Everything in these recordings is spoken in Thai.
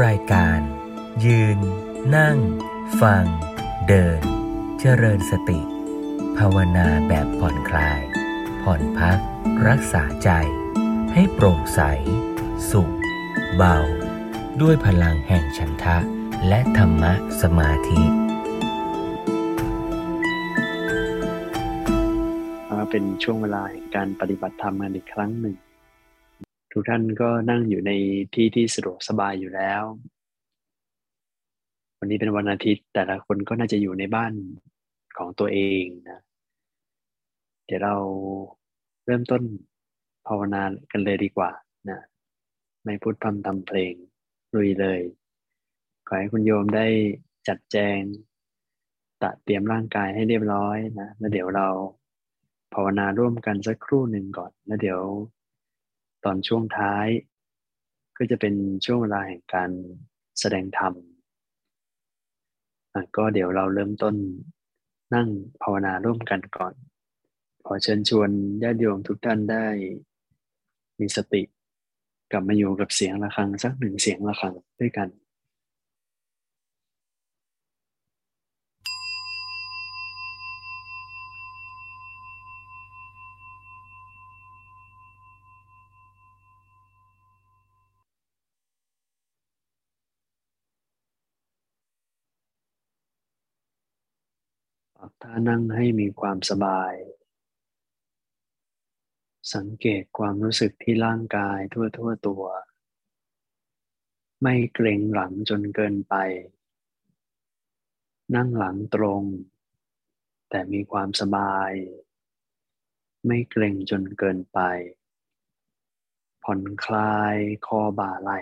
รายการ ยืน นั่ง ฟัง เดิน เจริญสติ ภาวนาแบบผ่อนคลาย ผ่อนพัก รักษาใจ ให้โปร่งใส สุข เบา ด้วยพลังแห่งฉันทะ และธรรมะสมาธิเป็นช่วงเวลาการปฏิบัติธรรมกันอีกครั้งหนึ่ง ทุกท่านก็นั่งอยู่ในที่ที่สะดวกสบายอยู่แล้ว วันนี้เป็นวันอาทิตย์ แต่ละคนก็น่าจะอยู่ในบ้านของตัวเองนะ เดี๋ยวเราเริ่มต้นภาวนากันเลยดีกว่านะ ไม่พูดพร่ำทำเพลงลุยเลย ขอให้คุณโยมได้จัดแจงตะเตรียมร่างกายให้เรียบร้อยนะ แล้วเดี๋ยวเราภาวนาร่วมกันสักครู่หนึ่งก่อน แล้วเดี๋ยว ตอนช่วงท้าย ก็จะเป็นช่วงเวลาแห่งการแสดงธรรมก็เดี๋ยวเราเริ่มต้นนั่งภาวนาร่วมกันก่อน ขอเชิญชวนญาติโยมทุกท่านได้ มีสติ กลับมาอยู่กับเสียงะระฆังสักหนึ่งเสียงะระฆังด้วยกัน ท่านั่งให้มีความสบาย สังเกตความรู้สึกที่ร่างกายทั่วทั่วตัว ไม่เกร็งหลังจนเกินไป นั่งหลังตรง แต่มีความสบาย ไม่เกร็งจนเกินไป ผ่อนคลายคอบ่าไหล่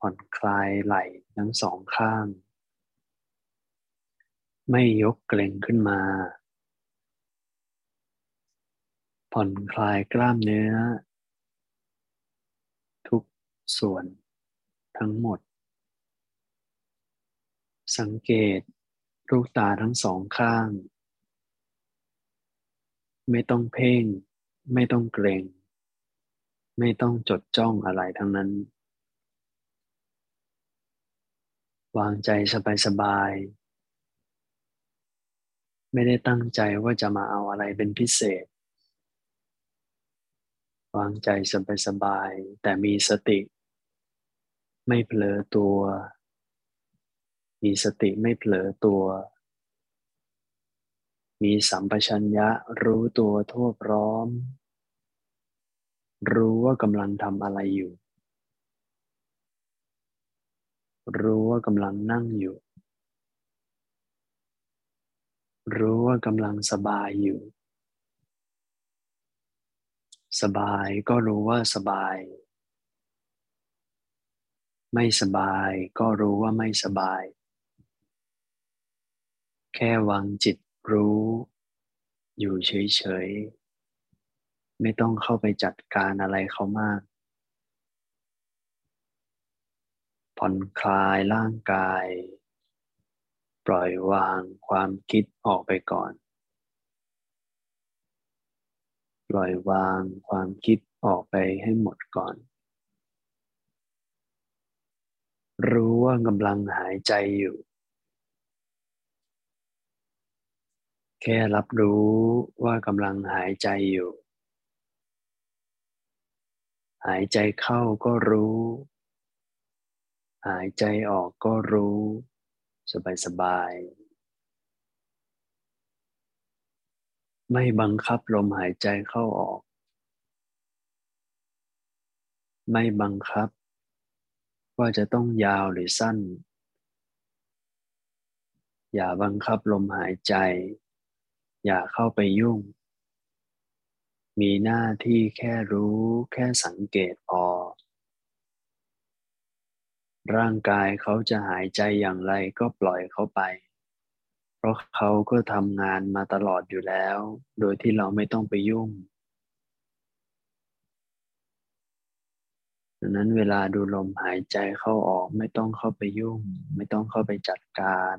ผ่อนคลายไหล่ทั้งสองข้าง ไม่ยกเกร็งขึ้นมา ผ่อนคลายกล้ามเนื้อ ทุกส่วนทั้งหมด สังเกตลูกตาทั้งสองข้าง ไม่ต้องเพ่ง ไม่ต้องเกรงไม่ต้องจดจ้องอะไรทั้งนั้น วางใจสบายๆ ไม่ได้ตั้งใจว่าจะมาเอาอะไรเป็นพิเศษ วางใจสบายๆแต่มีสติ ไม่เผลอตัว มีสติไม่เผลอตัว มีสัมปชัญญะรู้ตัวทั่วพร้อม รู้ว่ากำลังทำอะไรอยู่ รู้ว่ากำลังนั่งอยู่ รู้ว่ากำลังสบายอยู่ สบายก็รู้ว่าสบาย ไม่สบายก็รู้ว่าไม่สบาย แค่วางจิตรู้ อยู่เฉยๆ ไม่ต้องเข้าไปจัดการอะไรเขามาก ผ่อนคลายร่างกาย ปล่อยวางความคิดออกไปก่อน ปล่อยวางความคิดออกไปให้หมดก่อน รู้ว่ากำลังหายใจอยู่ แค่รับรู้ว่ากำลังหายใจอยู่ หายใจเข้าก็รู้ หายใจออกก็รู้ สบายสบาย ไม่บังคับลมหายใจเข้าออก ไม่บังคับ ว่าจะต้องยาวหรือสั้น อย่าบังคับลมหายใจ อย่าเข้าไปยุ่ง มีหน้าที่แค่รู้แค่สังเกตพอ ร่างกายเขาจะหายใจอย่างไรก็ปล่อยเขาไป เพราะเขาก็ทำงานมาตลอดอยู่แล้ว โดยที่เราไม่ต้องไปยุ่งดังนั้นเวลาดูลมหายใจเข้าออกไม่ต้องเข้าไปยุ่ง ไม่ต้องเข้าไปจัดการ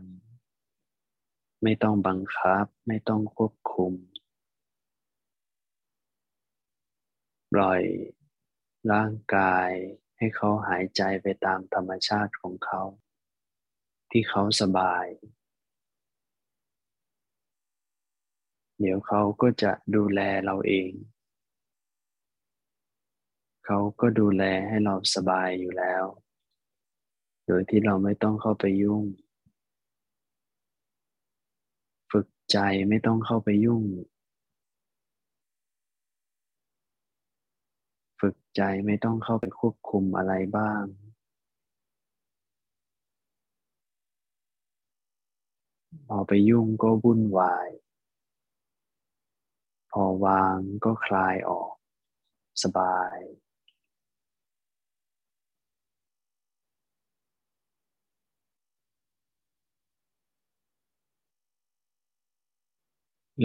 ไม่ต้องบังคับ ไม่ต้องควบคุม ปล่อยร่างกาย ให้เขาหายใจไปตามธรรมชาติของเขา ที่เขาสบาย เดี๋ยวเขาก็จะดูแลเราเอง เขาก็ดูแลให้เราสบายอยู่แล้ว โดยที่เราไม่ต้องเข้าไปยุ่ง ฝึกใจไม่ต้องเข้าไปยุ่ง ฝึกใจไม่ต้องเข้าไปควบคุมอะไรบ้าง พอไปยุ่งก็วุ่นวาย พอวางก็คลายออก สบาย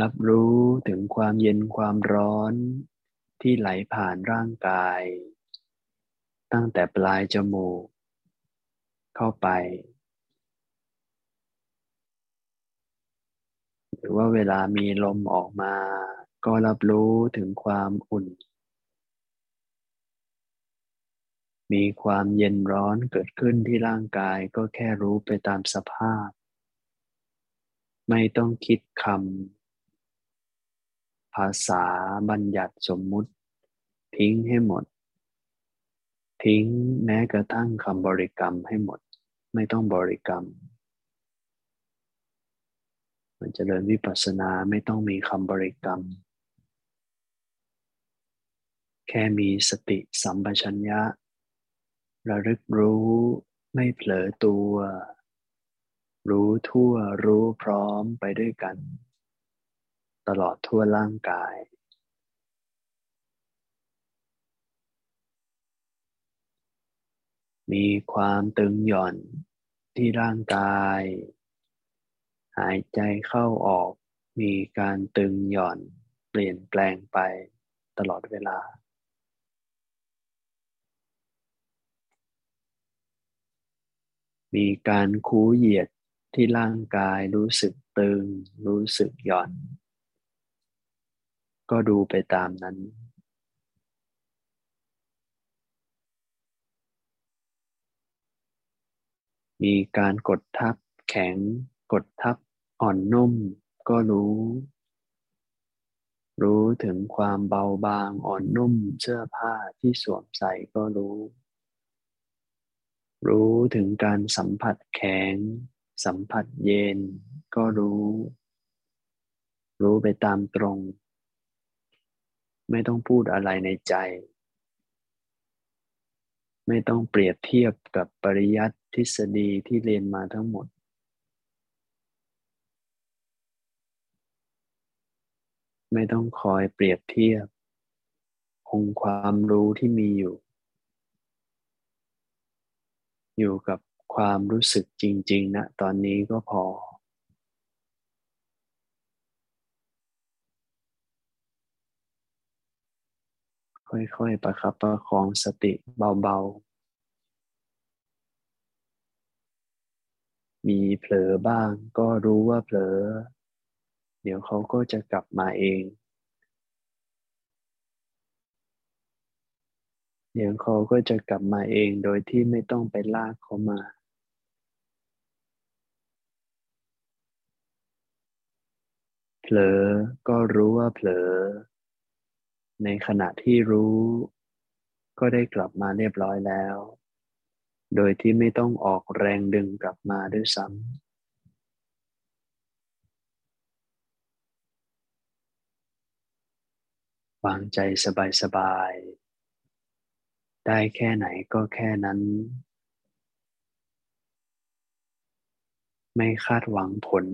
รับรู้ถึงความเย็นความร้อน ที่ไหลผ่านร่างกาย ตั้งแต่ปลายจมูก เข้าไป หรือว่าเวลามีลมออกมา ก็รับรู้ถึงความอุ่น มีความเย็นร้อนเกิดขึ้นที่ร่างกายก็แค่รู้ไปตามสภาพ ไม่ต้องคิดคำภาษาบัญญัติสมมุติ ทิ้งให้หมด ทิ้งแม้กระทั่งคำบริกรรมให้หมด ไม่ต้องบริกรรม มันจะเริญวิปัสสนาไม่ต้องมีคำบริกรรม แค่มีสติสัมปชัญญะ ระลึกรู้ไม่เผลอตัว รู้ทั่วรู้พร้อมไปด้วยกัน ตลอดทั่วร่างกาย มีความตึงหย่อนที่ร่างกาย หายใจเข้าออกมีการตึงหย่อนเปลี่ยนแปลงไปตลอดเวลา มีการคูเหยียดที่ร่างกายรู้สึกตึง รู้สึกหย่อน ก็ดูไปตามนั้น มีการกดทับแข็ง กดทับอ่อนนุ่ม ก็รู้ รู้ถึงความเบาบางอ่อนนุ่มเสื้อผ้าที่สวมใส่ก็รู้ รู้ถึงการสัมผัสแข็ง สัมผัสเย็น ก็รู้ รู้ไปตามตรง ไม่ต้องพูดอะไรในใจ ไม่ต้องเปรียบเทียบกับปริยัติ ทฤษฎีที่เรียนมาทั้งหมด ไม่ต้องคอยเปรียบเทียบองความรู้ที่มีอยู่ อยู่กับความรู้สึกจริง ๆ นะ ตอนนี้ก็พอ ค่อย ๆ ประคับประคองสติเบา ๆ มีเผลอบ้าง ก็รู้ว่าเผลอ เดี๋ยวเขาก็จะกลับมาเอง เดี๋ยวเขาก็จะกลับมาเองโดยที่ไม่ต้องไปลากเขามาเผลอ ก็รู้ว่าเผลอ ในขณะที่รู้ ก็ได้กลับมาเรียบร้อยแล้ว โดยที่ไม่ต้องออกแรงดึงกลับมาด้วยซ้ำวางใจสบายๆ ได้แค่ไหนก็แค่นั้น ไม่คาดหวังผล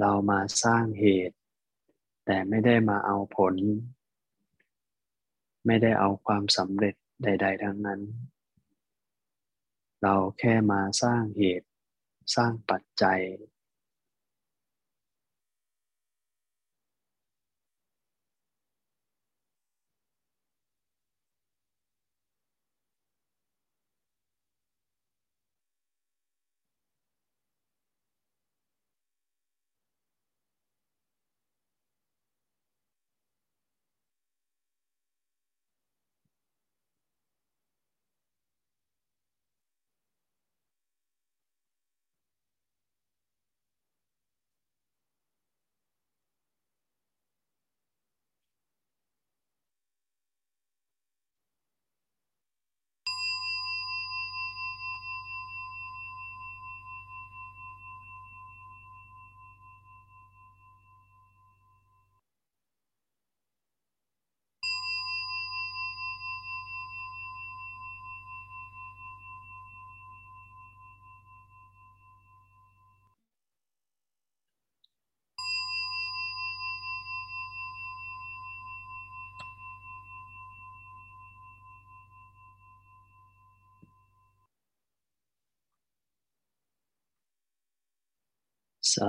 เรามาสร้างเหตุ แต่ไม่ได้มาเอาผล ไม่ได้เอาความสำเร็จใด ๆ ทั้งนั้น เราแค่มาสร้างเหตุ สร้างปัจจัย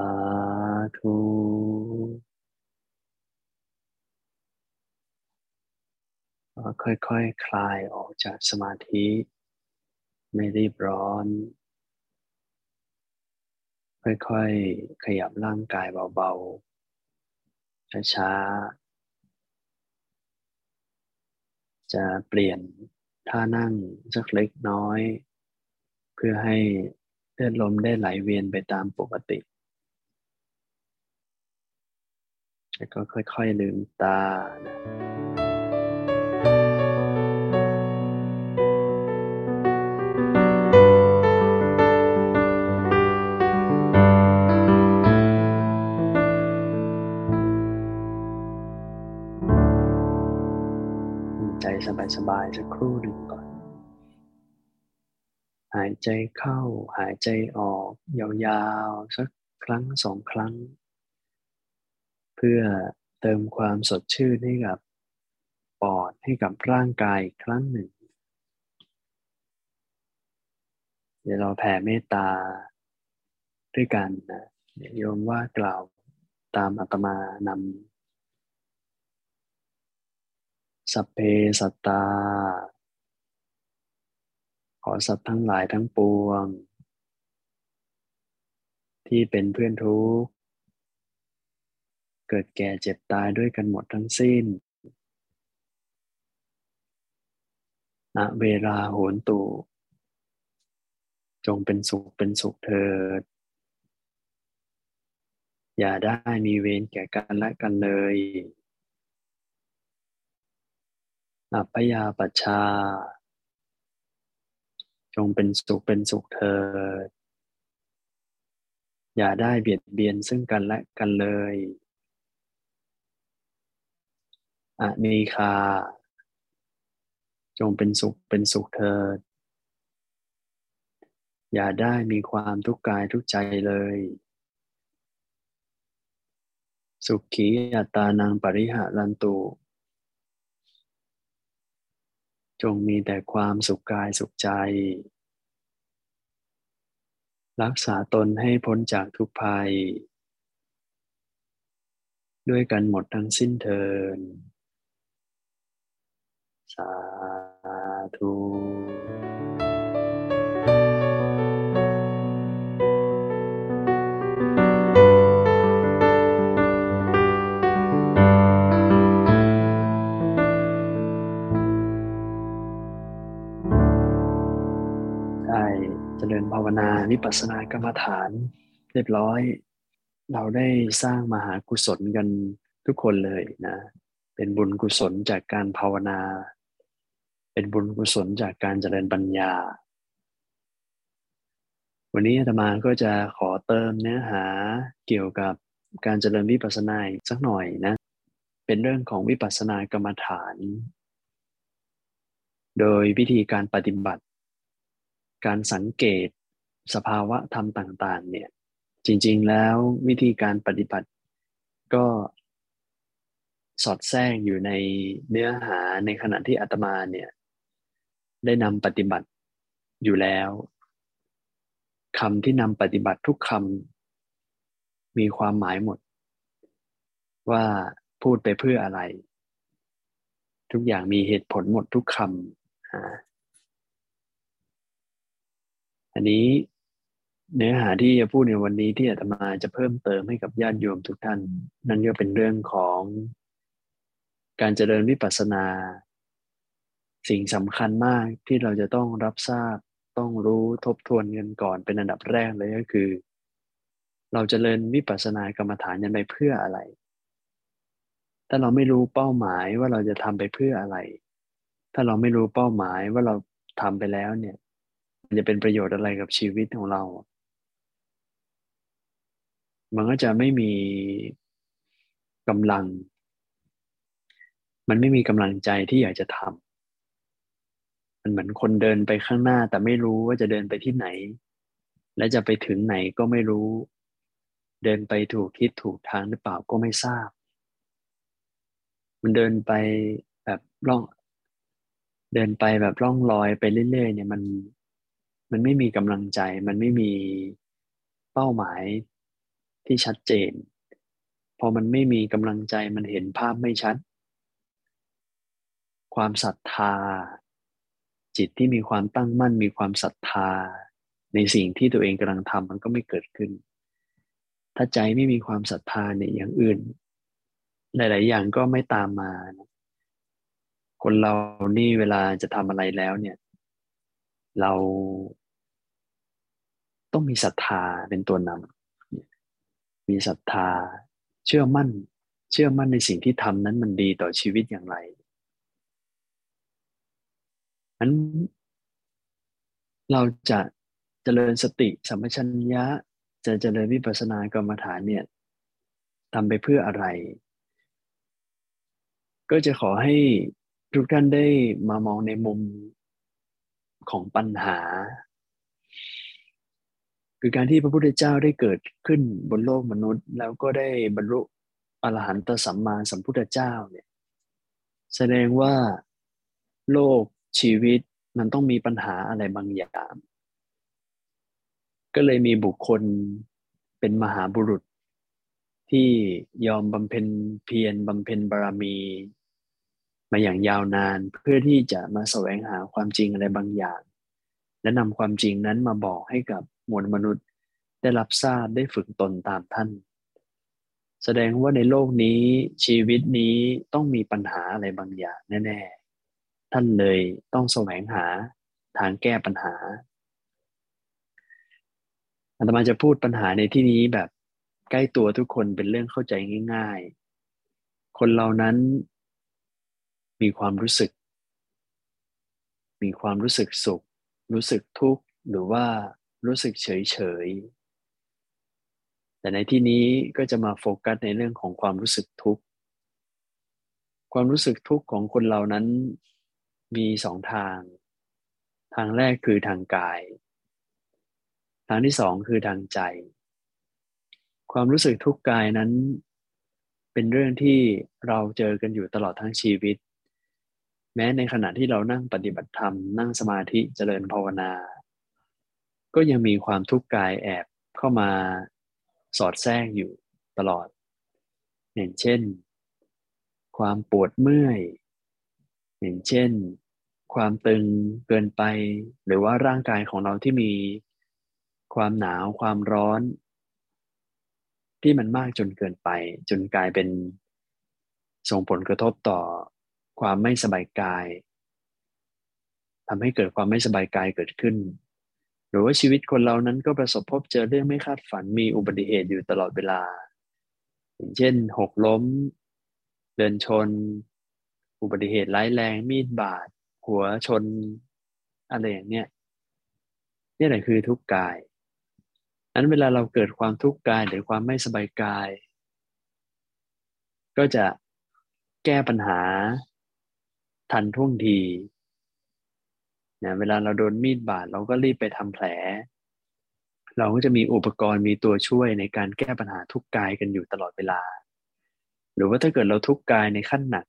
าธุค่อยๆคคลายออกจากสมาธิ ไม่รีบร้อน ค่อยๆ ขยับร่างกายเบาๆ ช้าๆ จะเปลี่ยนท่านั่งสักเล็กน้อย เพื่อให้เลือดลมได้ไหลเวียนไปตามปกติ แล้วก็ค่อยๆลืมตานะสบายๆสักครู่หนึ่งก่อน หายใจเข้าหายใจออก ยาวๆ สักครั้งสองครั้ง เพื่อเติมความสดชื่นให้กับปอดให้กับร่างกายครั้งหนึ่ง เดี๋ยวเราแผ่เมตตาด้วยกันนะโยมว่ากล่าวตามอาตมานำสัพเพสัตตา ขอสัตว์ทั้งหลายทั้งปวง ที่เป็นเพื่อนทุกข์ เกิดแก่เจ็บตายด้วยกันหมดทั้งสิ้นณเวลาโหนตูจงเป็นสุขเป็นสุขเถิด อย่าได้มีเวรแก่กันและกันเลยอัพยาปชา จงเป็นสุขเป็นสุขเถิด อย่าได้เบียดเบียนซึ่งกันและกันเลย อนีคา จงเป็นสุขเป็นสุขเถิด อย่าได้มีความทุกข์กายทุกใจเลย สุขีอัตานังปริหารันตุจงมีแต่ความสุขกายสุขใจ รักษาตนให้พ้นจากทุกภัย ด้วยกันหมดทั้งสิ้นเทินาธุริญภาวนาวิปัสสนากรรมฐาน เรียบร้อย เราได้สร้างมหากุศลกันทุกคนเลยนะ เป็นบุญกุศลจากการภาวนา เป็นบุญกุศลจากการเจริญปัญญา วันนี้อาตมาก็จะขอเติมเนื้อหาเกี่ยวกับการเจริญวิปัสสนาสักหน่อยนะ เป็นเรื่องของวิปัสสนากรรมฐาน โดยวิธีการปฏิบัติ การสังเกตสภาวะธรรมต่างๆ เนี่ย จริงๆแล้ววิธีการปฏิบัติก็สอดแทรกอยู่ในเนื้อหาในขณะที่อาตมาเนี่ย ได้นำปฏิบัติอยู่แล้วคำที่นำปฏิบัติทุกคำมีความหมายหมด ว่าพูดไปเพื่ออะไร ทุกอย่างมีเหตุผลหมดทุกคำอันนี้เนื้อหาที่จะพูดในวันนี้ที่อาตมาจะเพิ่มเติมให้กับญาติโยมทุกท่าน นั่นก็เป็นเรื่องของการเจริญวิปัสสนา สิ่งสำคัญมากที่เราจะต้องรับทราบ ต้องรู้ทบทวนกันก่อนเป็นอันดับแรกเลยก็คือ เราจเจริญวิปัสสนากรรมฐานยังไปเพื่ออะไร ถ้าเราไม่รู้เป้าหมายว่าเราจะทำไปเพื่ออะไร ถ้าเราไม่รู้เป้าหมายว่าเราทำไปแล้วเนี่ย มันจะเป็นประโยชน์อะไรกับชีวิตของเรา มันก็จะไม่มีกำลัง มันไม่มีกำลังใจที่อยากจะทำ มันเหมือนคนเดินไปข้างหน้า แต่ไม่รู้ว่าจะเดินไปที่ไหน และจะไปถึงไหนก็ไม่รู้ เดินไปถูกทิศถูกทางหรือเปล่าก็ไม่ทราบ มันเดินไปแบบล่อง เดินไปแบบล่องลอยไปเรื่อยๆเนี่ยมันมันไม่มีกำลังใจ มันไม่มีเป้าหมายที่ชัดเจน พอมันไม่มีกำลังใจมันเห็นภาพไม่ชัด ความศรัทธา จิตที่มีความตั้งมั่นมีความศรัทธา ในสิ่งที่ตัวเองกำลังทำมันก็ไม่เกิดขึ้น ถ้าใจไม่มีความศรัทธาในอย่างอื่น หลาย ๆ อย่างก็ไม่ตามมานะคนเรานี่เวลาจะทำอะไรแล้วเนี่ย เราต้องมีศรัทธาเป็นตัวนำมีศรัทธาเชื่อมั่น เชื่อมั่นในสิ่งที่ทำนั้นมันดีต่อชีวิตอย่างไร นั้นเราจะเจริญสติสัมปชัญญะ จะเจริญวิปัสสนากรรมฐานเนี่ยทำไปเพื่ออะไร ก็จะขอให้ทุกท่านได้มามองในมุมของปัญหา คือการที่พระพุทธเจ้าได้เกิดขึ้นบนโลกมนุษย์ แล้วก็ได้บรรลุอรหันตสัมมาสัมพุทธเจ้าเนี่ยแสดงว่าโลก ชีวิตมันต้องมีปัญหาอะไรบางอย่าง ก็เลยมีบุคคลเป็นมหาบุรุษ ที่ยอมบำเพ็ญเพียรบำเพ็ญบารมี มาอย่างยาวนานเพื่อที่จะมาแสวงหาความจริงอะไรบางอย่าง และนำความจริงนั้นมาบอกให้กับมวลมนุษย์ได้รับทราบได้ฝึกตนตามท่าน แสดงว่าในโลกนี้ชีวิตนี้ต้องมีปัญหาอะไรบางอย่างแน่ ๆ ท่านเลยต้องแสวงหาทางแก้ปัญหาอาตมาจะพูดปัญหาในที่นี้แบบใกล้ตัวทุกคนเป็นเรื่องเข้าใจง่าย ๆ คนเหล่านั้นมีความรู้สึก มีความรู้สึกสุข รู้สึกทุกข์ หรือว่ารู้สึกเฉยเฉยแต่ในที่นี้ก็จะมาโฟกัสในเรื่องของความรู้สึกทุกข์ ความรู้สึกทุกข์ของคนเรานั้น มีสองทาง ทางแรกคือทางกาย ทางที่สองคือทางใจ ความรู้สึกทุกข์กายนั้น เป็นเรื่องที่เราเจอกันอยู่ตลอดทั้งชีวิต แม้ในขณะที่เรานั่งปฏิบัติธรรม นั่งสมาธิเจริญภาวนา ก็ยังมีความทุกข์กายแอบเข้ามาสอดแทรกอยู่ตลอดอย่างเช่น ความปวดเมื่อย อย่างเช่น ความตึงเกินไป หรือว่าร่างกายของเราที่มีความหนาวความร้อน ที่มันมากจนเกินไป จนกลายเป็นส่งผลกระทบต่อความไม่สบายกายทำให้เกิดความไม่สบายกายเกิดขึ้น หรือว่าชีวิตคนเรานั้นก็ประสบพบเจอเรื่องไม่คาดฝันมีอุบัติเหตุอยู่ตลอดเวลา อย่างเช่นหกล้ม เดินชน อุบัติเหตุร้ายแรงมีดบาด หัวชน อะไรอย่างเนี้ยนี่แหละคือทุกข์กายนั้นเวลาเราเกิดความทุกข์กายหรือความไม่สบายกาย ก็จะแก้ปัญหาทันท่วงทีนะเวลาเราโดนมีดบาดเราก็รีบไปทำแผล เราก็จะมีอุปกรณ์มีตัวช่วยในการแก้ปัญหาทุกกายกันอยู่ตลอดเวลา หรือว่าถ้าเกิดเราทุกกายในขั้นหนัก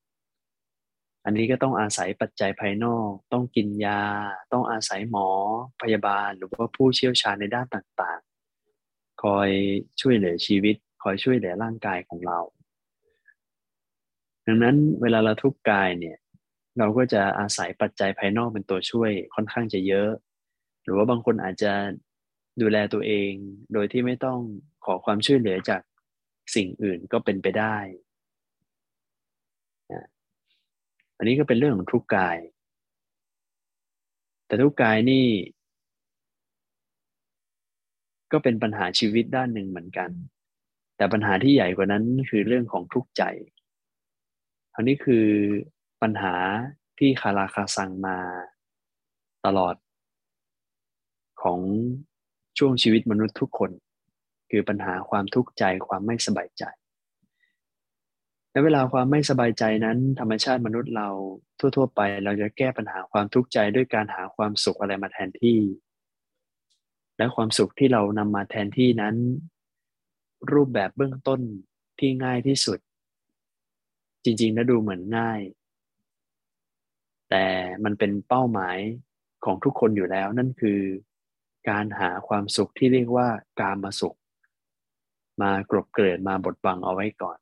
อันนี้ก็ต้องอาศัยปัจจัยภายนอก ต้องกินยา ต้องอาศัยหมอพยาบาล หรือว่าผู้เชี่ยวชาญในด้านต่างๆ คอยช่วยเหลือชีวิต คอยช่วยเหลือร่างกายของเรา ดังนั้นเวลาเราทุกกายเนี่ยเราก็จะอาศัยปัจจัยภายนอกเป็นตัวช่วยค่อนข้างจะเยอะ หรือว่าบางคนอาจจะดูแลตัวเอง โดยที่ไม่ต้องขอความช่วยเหลือจากสิ่งอื่นก็เป็นไปได้ อันนี้ก็เป็นเรื่องของทุกกาย แต่ทุกกายนี่ ก็เป็นปัญหาชีวิตด้านหนึ่งเหมือนกัน แต่ปัญหาที่ใหญ่กว่านั้นคือเรื่องของทุกใจอันนี้คือปัญหาที่คาราคาซังมาตลอด ของช่วงชีวิตมนุษย์ทุกคน คือปัญหาความทุกข์ใจความไม่สบายใจ และเวลาความไม่สบายใจนั้น ธรรมชาติมนุษย์เราทั่ว ๆ ไป เราจะแก้ปัญหาความทุกข์ใจด้วยการหาความสุขอะไรมาแทนที่ และความสุขที่เรานำมาแทนที่นั้น รูปแบบเบื้องต้นที่ง่ายที่สุด จริงๆแล้วดูเหมือนง่าย แต่มันเป็นเป้าหมายของทุกคนอยู่แล้วนั่นคือการหาความสุขที่เรียกว่าการมาสุข มากรบเกลื่อนมาบดบังเอาไว้ก่อน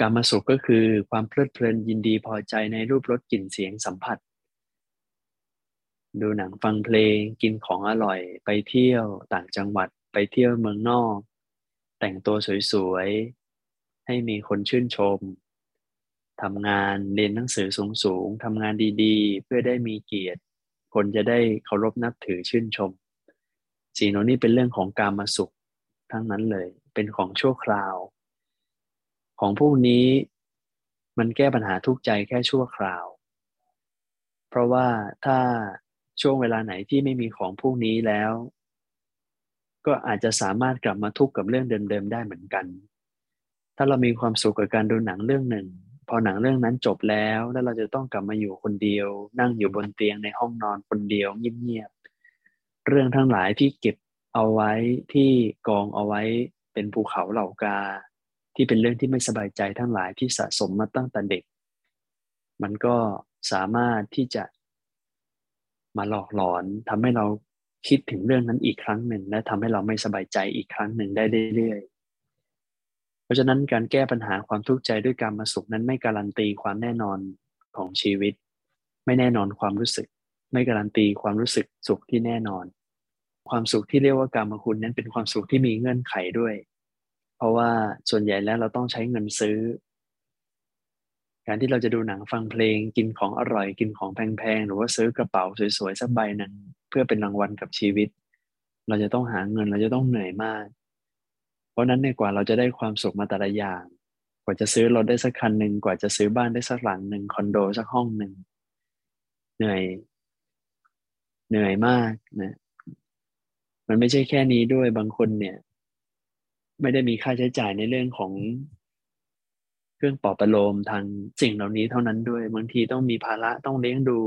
การมสุขก็คือความเพลิดเพลินยินดีพอใจในรูปรสกลิ่นเสียงสัมผัส ดูหนังฟังเพลงกินของอร่อย ไปเที่ยวต่างจังหวัดไปเที่ยวเมืองนอก แต่งตัวสวยๆ ให้มีคนชื่นชมทำงานเรียนหนังสือสูงๆทำงานดีๆ เพื่อได้มีเกียรติ คนจะได้เคารพนับถือชื่นชมสิ่งเหล่านี้เป็นเรื่องของการมาสุขทั้งนั้นเลย เป็นของชั่วคราว ของพวกนี้มันแก้ปัญหาทุกใจแค่ชั่วคราว เพราะว่าถ้าช่วงเวลาไหนที่ไม่มีของพวกนี้แล้ว ก็อาจจะสามารถกลับมาทุกข์กับเรื่องเดิมๆได้เหมือนกัน ถ้าเรามีความสุขกับการดูหนังเรื่องหนึ่ง พอหนังเรื่องนั้นจบแล้ว แล้วเราจะต้องกลับมาอยู่คนเดียว นั่งอยู่บนเตียงในห้องนอนคนเดียวเงียบๆเรื่องทั้งหลายที่เก็บเอาไว้ที่กองเอาไว้เป็นภูเขาเหล่ากา ที่เป็นเรื่องที่ไม่สบายใจทั้งหลายที่สะสมมาตั้งแต่เด็ก มันก็สามารถที่จะมาหลอกหลอนทำให้เราคิดถึงเรื่องนั้นอีกครั้งหนึ่ง และทำให้เราไม่สบายใจอีกครั้งหนึ่งได้เรื่อยๆ เพราะฉะนั้นการแก้ปัญหาความทุกข์ใจด้วยการมาสุขนั้นไม่การันตีความแน่นอนของชีวิต ไม่แน่นอนความรู้สึก ไม่การันตีความรู้สึกสุขที่แน่นอน ความสุขที่เรียกว่ากรรมคุณนั้นเป็นความสุขที่มีเงื่อนไขด้วย เพราะว่าส่วนใหญ่แล้วเราต้องใช้เงินซื้อ การที่เราจะดูหนังฟังเพลงกินของอร่อยกินของแพงๆหรือว่าซื้อกระเป๋าสวยๆสักใบหนั้นเพื่อเป็นรางวัลกับชีวิต เราจะต้องหาเงินเราจะต้องเหนื่อยมาก เพราะนั้นในกว่าเราจะได้ความสุขมาแต่ละอย่าง กว่าจะซื้อรถได้สักคันหนึ่งกว่าจะซื้อบ้านได้สักหลังหนึ่งคอนโดสักห้องหนึ่งเหนื่อย เหนื่อยมากนะมันไม่ใช่แค่นี้ด้วยบางคนเนี่ย ไม่ได้มีค่าใช้จ่ายในเรื่องของเครื่องปลอบประโลมทางสิ่งเหล่านี้เท่านั้นด้วยบางทีต้องมีภาระต้องเลี้ยงดู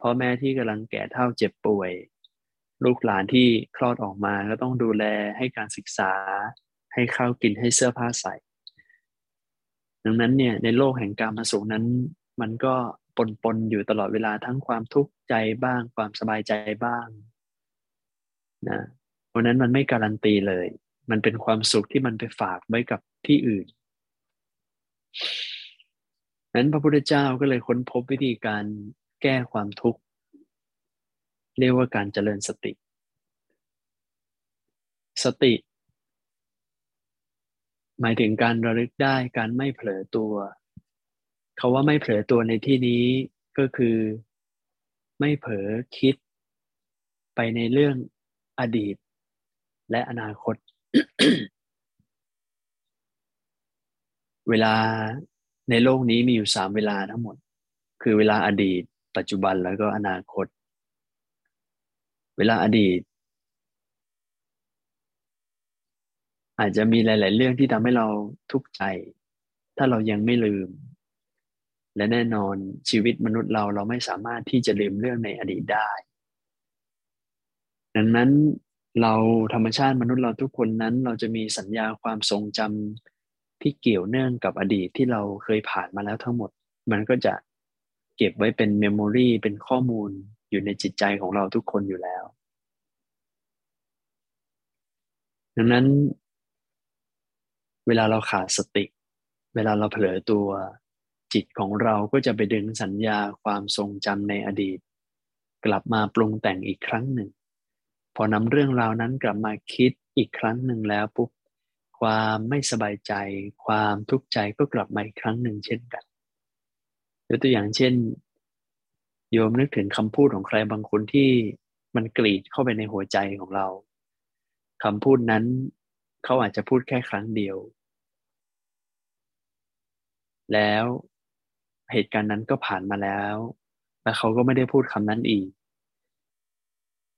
พ่อแม่ที่กำลังแก่เท่าเจ็บป่วย ลูกหลานที่คลอดออกมาก็ต้องดูแลให้การศึกษา ให้ข้าวกินให้เสื้อผ้าใส่ ดังนั้นเนี่ยในโลกแห่งการมาสุขนั้น มันก็ปนปนอยู่ตลอดเวลาทั้งความทุกข์ใจบ้าง ความสบายใจบ้างนะเพราะนั้นมันไม่การันตีเลย มันเป็นความสุขที่มันไปฝากไว้กับที่อื่น นั้นพระพุทธเจ้าก็เลยค้นพบวิธีการแก้ความทุกข์ เรียกว่าการเจริญสติ สติ หมายถึงการระลึกได้การไม่เผลอตัวเขาว่าไม่เผลอตัวในที่นี้ก็คือไม่เผลอคิดไปในเรื่องอดีตและอนาคต เวลาในโลกนี้มีอยู่สามเวลาทั้งหมด คือเวลาอดีต ปัจจุบันแล้วก็อนาคต เวลาอดีต อาจจะมีหลาย ๆ เรื่องที่ทำให้เราทุกข์ใจ ถ้าเรายังไม่ลืม และแน่นอนชีวิตมนุษย์เราเราไม่สามารถที่จะลืมเรื่องในอดีตได้ ดังนั้น เราธรรมชาติมนุษย์เราทุกคนนั้น เราจะมีสัญญาความทรงจำที่เกี่ยวเนื่องกับอดีตที่เราเคยผ่านมาแล้วทั้งหมด มันก็จะเก็บไว้เป็น memory เป็นข้อมูลอยู่ในจิตใจของเราทุกคนอยู่แล้ว ดังนั้น เวลาเราขาดสติ เวลาเราเผลอตัว จิตของเราก็จะไปดึงสัญญาความทรงจำในอดีต กลับมาปรุงแต่งอีกครั้งหนึ่ง พอนำเรื่องราวนั้นกลับมาคิดอีกครั้งหนึ่งแล้วปุ๊บความไม่สบายใจ ความทุกข์ใจก็กลับมาอีกครั้งหนึ่งเช่นกันยกตัวอย่างเช่น โยมนึกถึงคำพูดของใครบางคนที่มันกรีดเข้าไปในหัวใจของเราคำพูดนั้นเขาอาจจะพูดแค่ครั้งเดียว แล้วเหตุการณ์นั้นก็ผ่านมาแล้ว และเขาก็ไม่ได้พูดคำนั้นอีก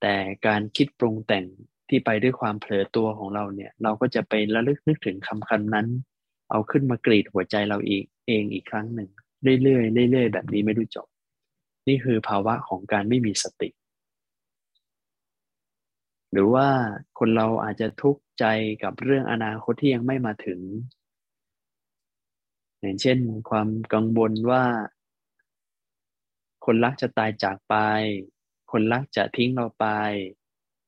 แต่การคิดปรุงแต่งที่ไปด้วยความเผลอตัวของเราเนี่ย เราก็จะไประลึกนึกถึงคำคำนั้น เอาขึ้นมากรีดหัวใจเราอีกเองอีกครั้งหนึ่งเรื่อยๆเรื่อยๆแบบนี้ไม่รู้จบ นี่คือภาวะของการไม่มีสติ หรือว่าคนเราอาจจะทุกข์ใจกับเรื่องอนาคตที่ยังไม่มาถึง อย่างเช่น ความกังวลว่า คนรักจะตายจากไป คนรักจะทิ้งเราไป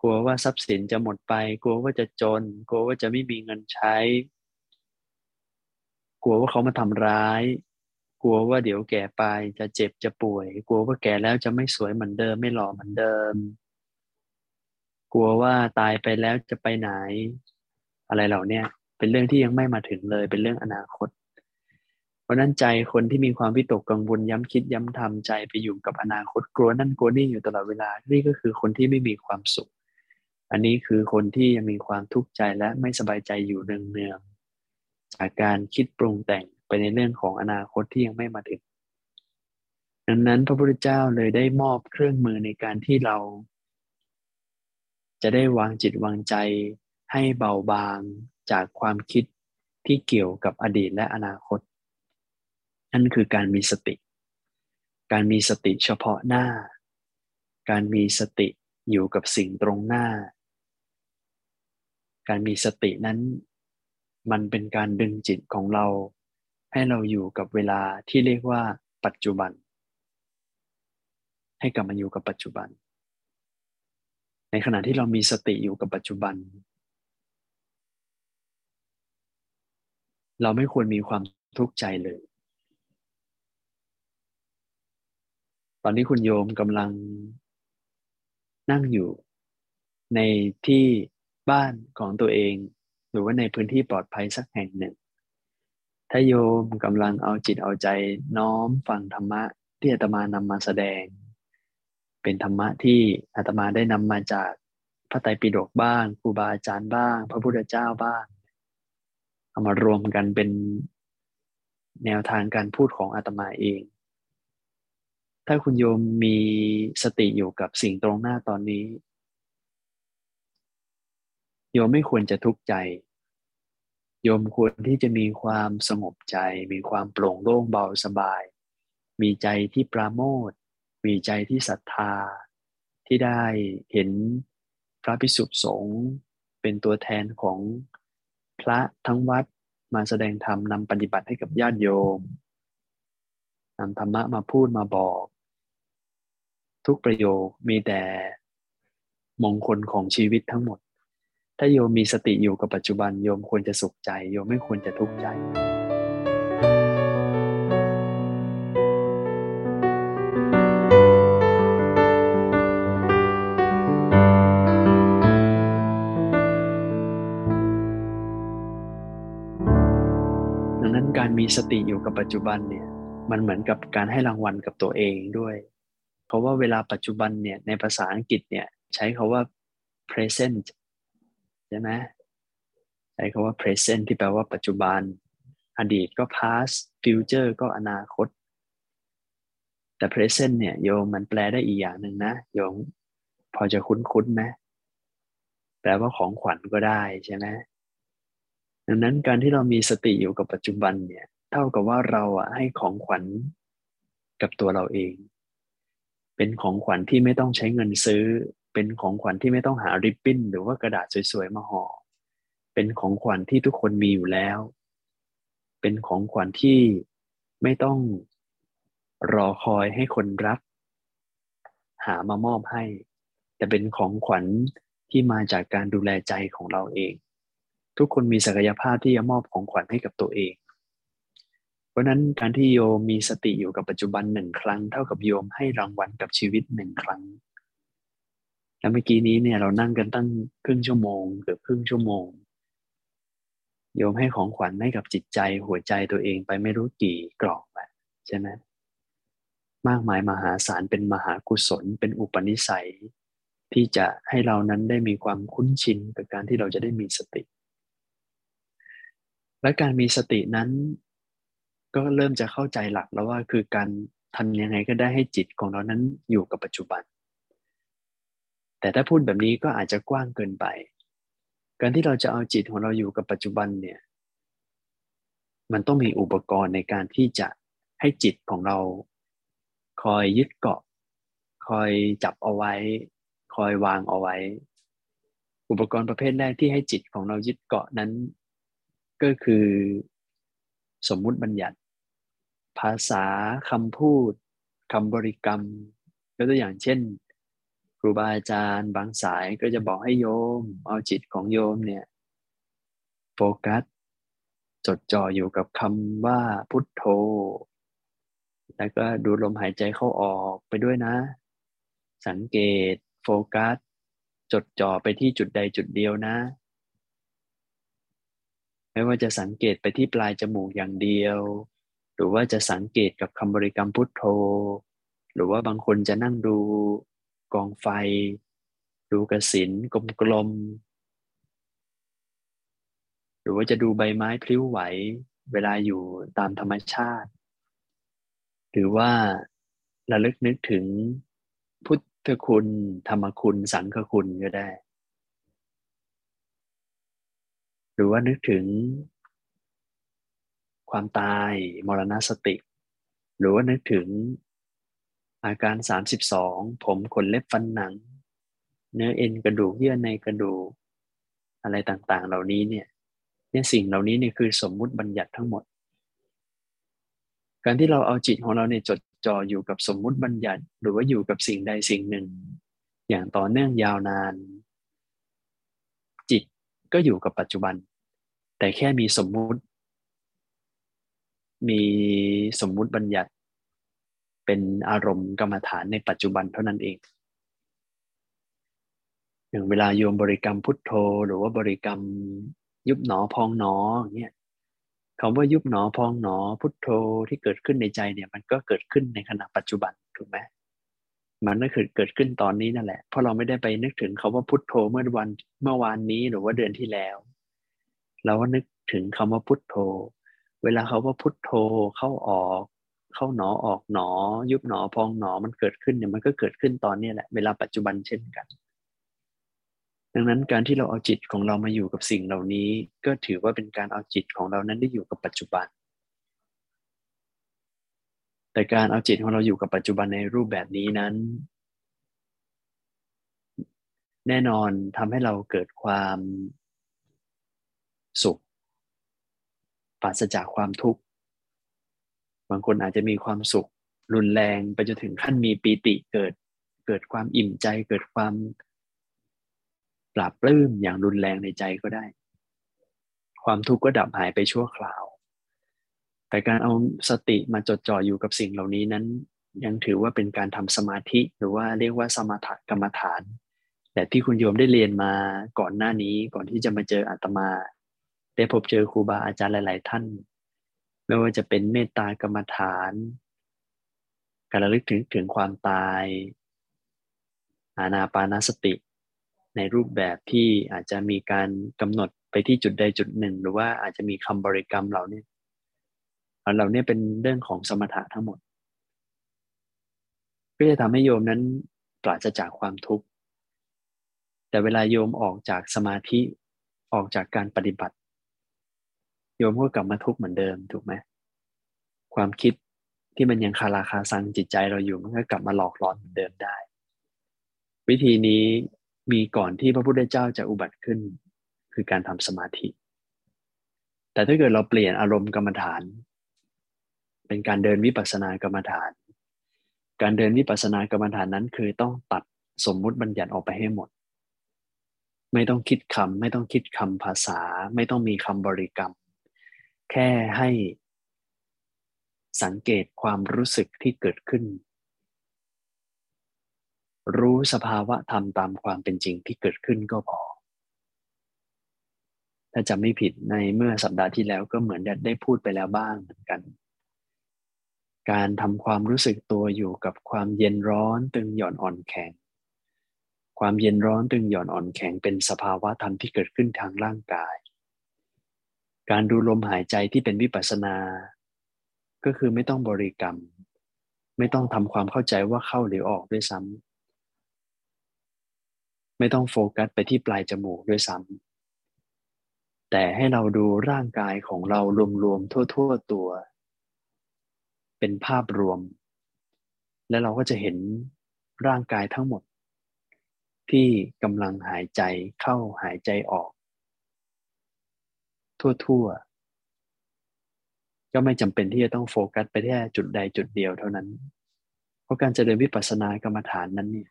กลัวว่าทรัพย์สินจะหมดไป กลัวว่าจะจน กลัวว่าจะไม่มีเงินใช้ กลัวว่าเขามาทำร้าย กลัวว่าเดี๋ยวแก่ไปจะเจ็บจะป่วย กลัวว่าแก่แล้วจะไม่สวยเหมือนเดิม ไม่หล่อเหมือนเดิม กลัวว่าตายไปแล้วจะไปไหน อะไรเหล่านี้เป็นเรื่องที่ยังไม่มาถึงเลย เป็นเรื่องอนาคต ราะนั้นใจคนที่มีความวิตกกังวลย้ำคิดย้ำทำใจไปอยู่กับอนาคตกลัวนั่นกลัวนี่อยู่ตลอดเวลา นี่ก็คือคนที่ไม่มีความสุข อันนี้คือคนที่ยังมีความทุกข์ใจและไม่สบายใจอยู่เนืองๆจากการคิดปรุงแต่งไปในเรื่องของอนาคตที่ยังไม่มาถึงดังนั้นพระพุทธเจ้าเลยได้มอบเครื่องมือในการที่เรา จะได้วางจิตวางใจให้เบาบางจากความคิดที่เกี่ยวกับอดีตและอนาคต นั่นคือการมีสติ การมีสติเฉพาะหน้า การมีสติอยู่กับสิ่งตรงหน้า การมีสตินั้น มันเป็นการดึงจิตของเรา ให้เราอยู่กับเวลาที่เรียกว่าปัจจุบัน ให้กลับมาอยู่กับปัจจุบัน ในขณะที่เรามีสติอยู่กับปัจจุบัน เราไม่ควรมีความทุกข์ใจเลย ตอนนี้คุณโยมกำลังนั่งอยู่ในที่บ้านของตัวเอง หรือว่าในพื้นที่ปลอดภัยสักแห่งหนึ่ง ถ้าโยมกำลังเอาจิตเอาใจน้อมฟังธรรมะที่อาตมานำมาแสดง เป็นธรรมะที่อาตมาได้นำมาจากพระไตรปิฎกบ้างครูบาอาจารย์บ้าง พระพุทธเจ้าบ้าง เอามารวมกันเป็นแนวทางการพูดของอาตมาเอง ถ้าคุณโยมมีสติอยู่กับสิ่งตรงหน้าตอนนี้ โยมไม่ควรจะทุกข์ใจ โยมควรที่จะมีความสงบใจ มีความโปร่งโล่งเบาสบาย มีใจที่ปราโมทมีใจที่ศรัทธา ที่ได้เห็นพระพิสุสงฆ์เป็นตัวแทนของพระทั้งวัดมาแสดงธรรมนำปฏิบัติให้กับญาติโยม นำธรรมะมาพูดมาบอก ทุกประโยคมีแต่มงคลของชีวิตทั้งหมด ถ้าโยมมีสติอยู่กับปัจจุบันโยมควรจะสุขใจ โยมไม่ควรจะทุกข์ใจดังนั้นการมีสติอยู่กับปัจจุบันเนี่ย มันเหมือนกับการให้รางวัลกับตัวเองด้วย เพราะว่าเวลาปัจจุบันเนี่ยในภาษาอังกฤษเนี่ยใช้คาว่า present ใช่ไหมใช้คาว่า present ที่แปลว่าปัจจุบัน อดีตก็ past future ก็อนาคต แต่ present เนี่ยโยมมันแปลได้อีกอย่างหนึ่งนะโยมพอจะคุ้นๆไหมแปลว่าของขวัญก็ได้ใช่ไหมดังนั้นการที่เรามีสติอยู่กับปัจจุบันเนี่ย เท่ากับว่าเราอะให้ของขวัญกับตัวเราเอง เป็นของขวัญที่ไม่ต้องใช้เงินซื้อ เป็นของขวัญที่ไม่ต้องหาริบบิ้น หรือว่ากระดาษสวยๆมาห่อ เป็นของขวัญที่ทุกคนมีอยู่แล้ว เป็นของขวัญที่ไม่ต้องรอคอยให้คนรักหามามอบให้ แต่เป็นของขวัญที่มาจากการดูแลใจของเราเอง ทุกคนมีศักยภาพที่จะมอบของขวัญให้กับตัวเอง เพราะนั้นการที่โยมมีสติอยู่กับปัจจุบันหนึ่งครั้ง เท่ากับโยมให้รางวัลกับชีวิตหนึ่งครั้ง แล้วเมื่อกี้นี้เนี่ยเรานั่งกันตั้งครึ่งชั่วโมงเกือบครึ่งชั่วโมง โยมให้ของขวัญให้กับจิตใจหัวใจตัวเองไปไม่รู้กี่กรอบแหละใช่ไหมมากมายมหาศาลเป็นมหากุศลเป็นอุปนิสัย ที่จะให้เรานั้นได้มีความคุ้นชินกับการที่เราจะได้มีสติ และการมีสตินั้น ก็เริ่มจะเข้าใจหลักแล้วว่าคือการทำยังไงก็ได้ให้จิตของเรานั้นอยู่กับปัจจุบัน แต่ถ้าพูดแบบนี้ก็อาจจะกว้างเกินไป การที่เราจะเอาจิตของเราอยู่กับปัจจุบันเนี่ย มันต้องมีอุปกรณ์ในการที่จะให้จิตของเรา คอยยึดเกาะ คอยจับเอาไว้ คอยวางเอาไว้ อุปกรณ์ประเภทแรกที่ให้จิตของเรายึดเกาะนั้น ก็คือสมมุติบัญญัติ ภาษาคำพูดคำบริกรรมยกตัวอย่างเช่น ครูบาอาจารย์ บางสายก็จะบอกให้โยม เอาจิตของโยมเนี่ยโฟกัส จดจ่ออยู่กับคำว่าพุทโธ แล้วก็ดูลมหายใจเข้าออกไปด้วยนะ สังเกต โฟกัส จดจ่อไปที่จุดใดจุดเดียวนะไม่ว่าจะสังเกตไปที่ปลายจมูกอย่างเดียว รือว่าจะสังเกตกับคำบริกรรมพุทโธ หรือว่าบางคนจะนั่งดูกองไฟ ดูกระสินกลมๆ หรือว่าจะดูใบไม้พลิ้วไหว เวลาอยู่ตามธรรมชาติ หรือว่าระลึกนึกถึงพุทธคุณ ธรรมคุณ สังฆคุณก็ได้ หรือว่านึกถึง ความตาย มรณสติ หรือว่านึกถึงอาการ 32 ผมขนเล็บฟันหนัง เนื้อเอ็นกระดูกเยื่อในกระดูก อะไรต่างๆ เหล่านี้เนี่ยเนี่ยสิ่งเหล่านี้เนี่ยคือสมมุติบัญญัติทั้งหมด การที่เราเอาจิตของเราเนี่ยจดจ่ออยู่กับสมมุติบัญญัติ หรือว่าอยู่กับสิ่งใดสิ่งหนึ่ง อย่างต่อเนื่องยาวนาน จิตก็อยู่กับปัจจุบัน แต่แค่มีสมมุติ มีสมมุติบัญญัติ เป็นอารมณ์กรรมฐานในปัจจุบันเท่านั้นเอง อย่างเวลาโยมบริกรรมพุทโธ หรือว่าบริกรรมยุบหนอพองหนอเนี่ยคำว่ายุบหนอพองหนอพุทโธที่เกิดขึ้นในใจเนี่ย มันก็เกิดขึ้นในขณะปัจจุบันถูกไหมมันก็คือเกิดขึ้นตอนนี้นั่นแหละ เพราะเราไม่ได้ไปนึกถึงคาว่าพุทโธเมื่อวันเมื่อวานนี้หรือว่าเดือนที่แล้ว เราก็นึกถึงคำว่าพุทโธ เวลาเขาว่าพุทโธเข้าออก เข้าหนอออกหนอ ยุบหนอพองหนอมันเกิดขึ้นเนี่ยมันก็เกิดขึ้นตอนนี้แหละเวลาปัจจุบันเช่นกัน ดังนั้นการที่เราเอาจิตของเรามาอยู่กับสิ่งเหล่านี้ ก็ถือว่าเป็นการเอาจิตของเรานั้นได้อยู่กับปัจจุบัน แต่การเอาจิตของเราอยู่กับปัจจุบันในรูปแบบนี้นั้น แน่นอนทำให้เราเกิดความสุข ปราศจากความทุกข์ บางคนอาจจะมีความสุข รุนแรงไปจนถึงขั้นมีปีติเกิดเกิดความอิ่มใจเกิดความปราบปลื้มอย่างรุนแรงในใจก็ได้ ความทุกข์ก็ดับหายไปชั่วคราว แต่การเอาสติมาจดจ่ออยู่กับสิ่งเหล่านี้นั้น ยังถือว่าเป็นการทำสมาธิหรือว่าเรียกว่าสมถกรรมฐาน แต่ที่คุณโยมได้เรียนมาก่อนหน้านี้ก่อนที่จะมาเจออาตมา ได้พบเจอครูบาอาจารย์หลาย ๆ ท่าน ไม่ว่าจะเป็นเมตตากรรมฐาน การระลึกถึงถึงความตาย อานาปานสติ ในรูปแบบที่อาจจะมีการกำหนดไปที่จุดใดจุดหนึ่ง หรือว่าอาจจะมีคำบริกรรมเหล่านี้เหล่านี้เป็นเรื่องของสมถะทั้งหมดก็จะทำให้โยมนั้นปราศจากความทุกข์แต่เวลาโยมออกจากสมาธิออกจากการปฏิบัติ โยมก็กลับมาทุกข์เหมือนเดิมถูกไหมความคิดที่มันยังคาราคาซังจิตใจเราอยู่มันก็กลับมาหลอกหลอนเหมือนเดิมได้ วิธีนี้มีก่อนที่พระพุทธเจ้าจะอุบัติขึ้น คือการทำสมาธิ แต่ถ้าเกิดเราเปลี่ยนอารมณ์กรรมฐาน เป็นการเดินวิปัสสนากรรมฐาน การเดินวิปัสสนากรรมฐานนั้น คือต้องตัดสมมุติบัญญัติออกไปให้หมด ไม่ต้องคิดคำไม่ต้องคิดคำภาษา ไม่ต้องมีคำบริกรรม แค่ให้สังเกตความรู้สึกที่เกิดขึ้น รู้สภาวะธรรมตามความเป็นจริงที่เกิดขึ้นก็พอ ถ้าจะไม่ผิดในเมื่อสัปดาห์ที่แล้วก็เหมือนได้พูดไปแล้วบ้างเหมือนกัน การทำความรู้สึกตัวอยู่กับความเย็นร้อนตึงหย่อนอ่อนแข็ง ความเย็นร้อนตึงหย่อนอ่อนแข็งเป็นสภาวะธรรมที่เกิดขึ้นทางร่างกาย การดูลมหายใจที่เป็นวิปัสสนา ก็คือไม่ต้องบริกรรม ไม่ต้องทำความเข้าใจว่าเข้าหรือออกด้วยซ้ำไม่ต้องโฟกัสไปที่ปลายจมูกด้วยซ้ำแต่ให้เราดูร่างกายของเรารวมๆทั่ว ๆ ตัว เป็นภาพรวม และเราก็จะเห็นร่างกายทั้งหมด ที่กำลังหายใจเข้าหายใจออก ทั่วๆ ก็ไม่จำเป็นที่จะต้องโฟกัสไปแค่จุดใดจุดเดียวเท่านั้น เพราะการเจริญวิปัสสนากรรมฐานนั้นเนี่ย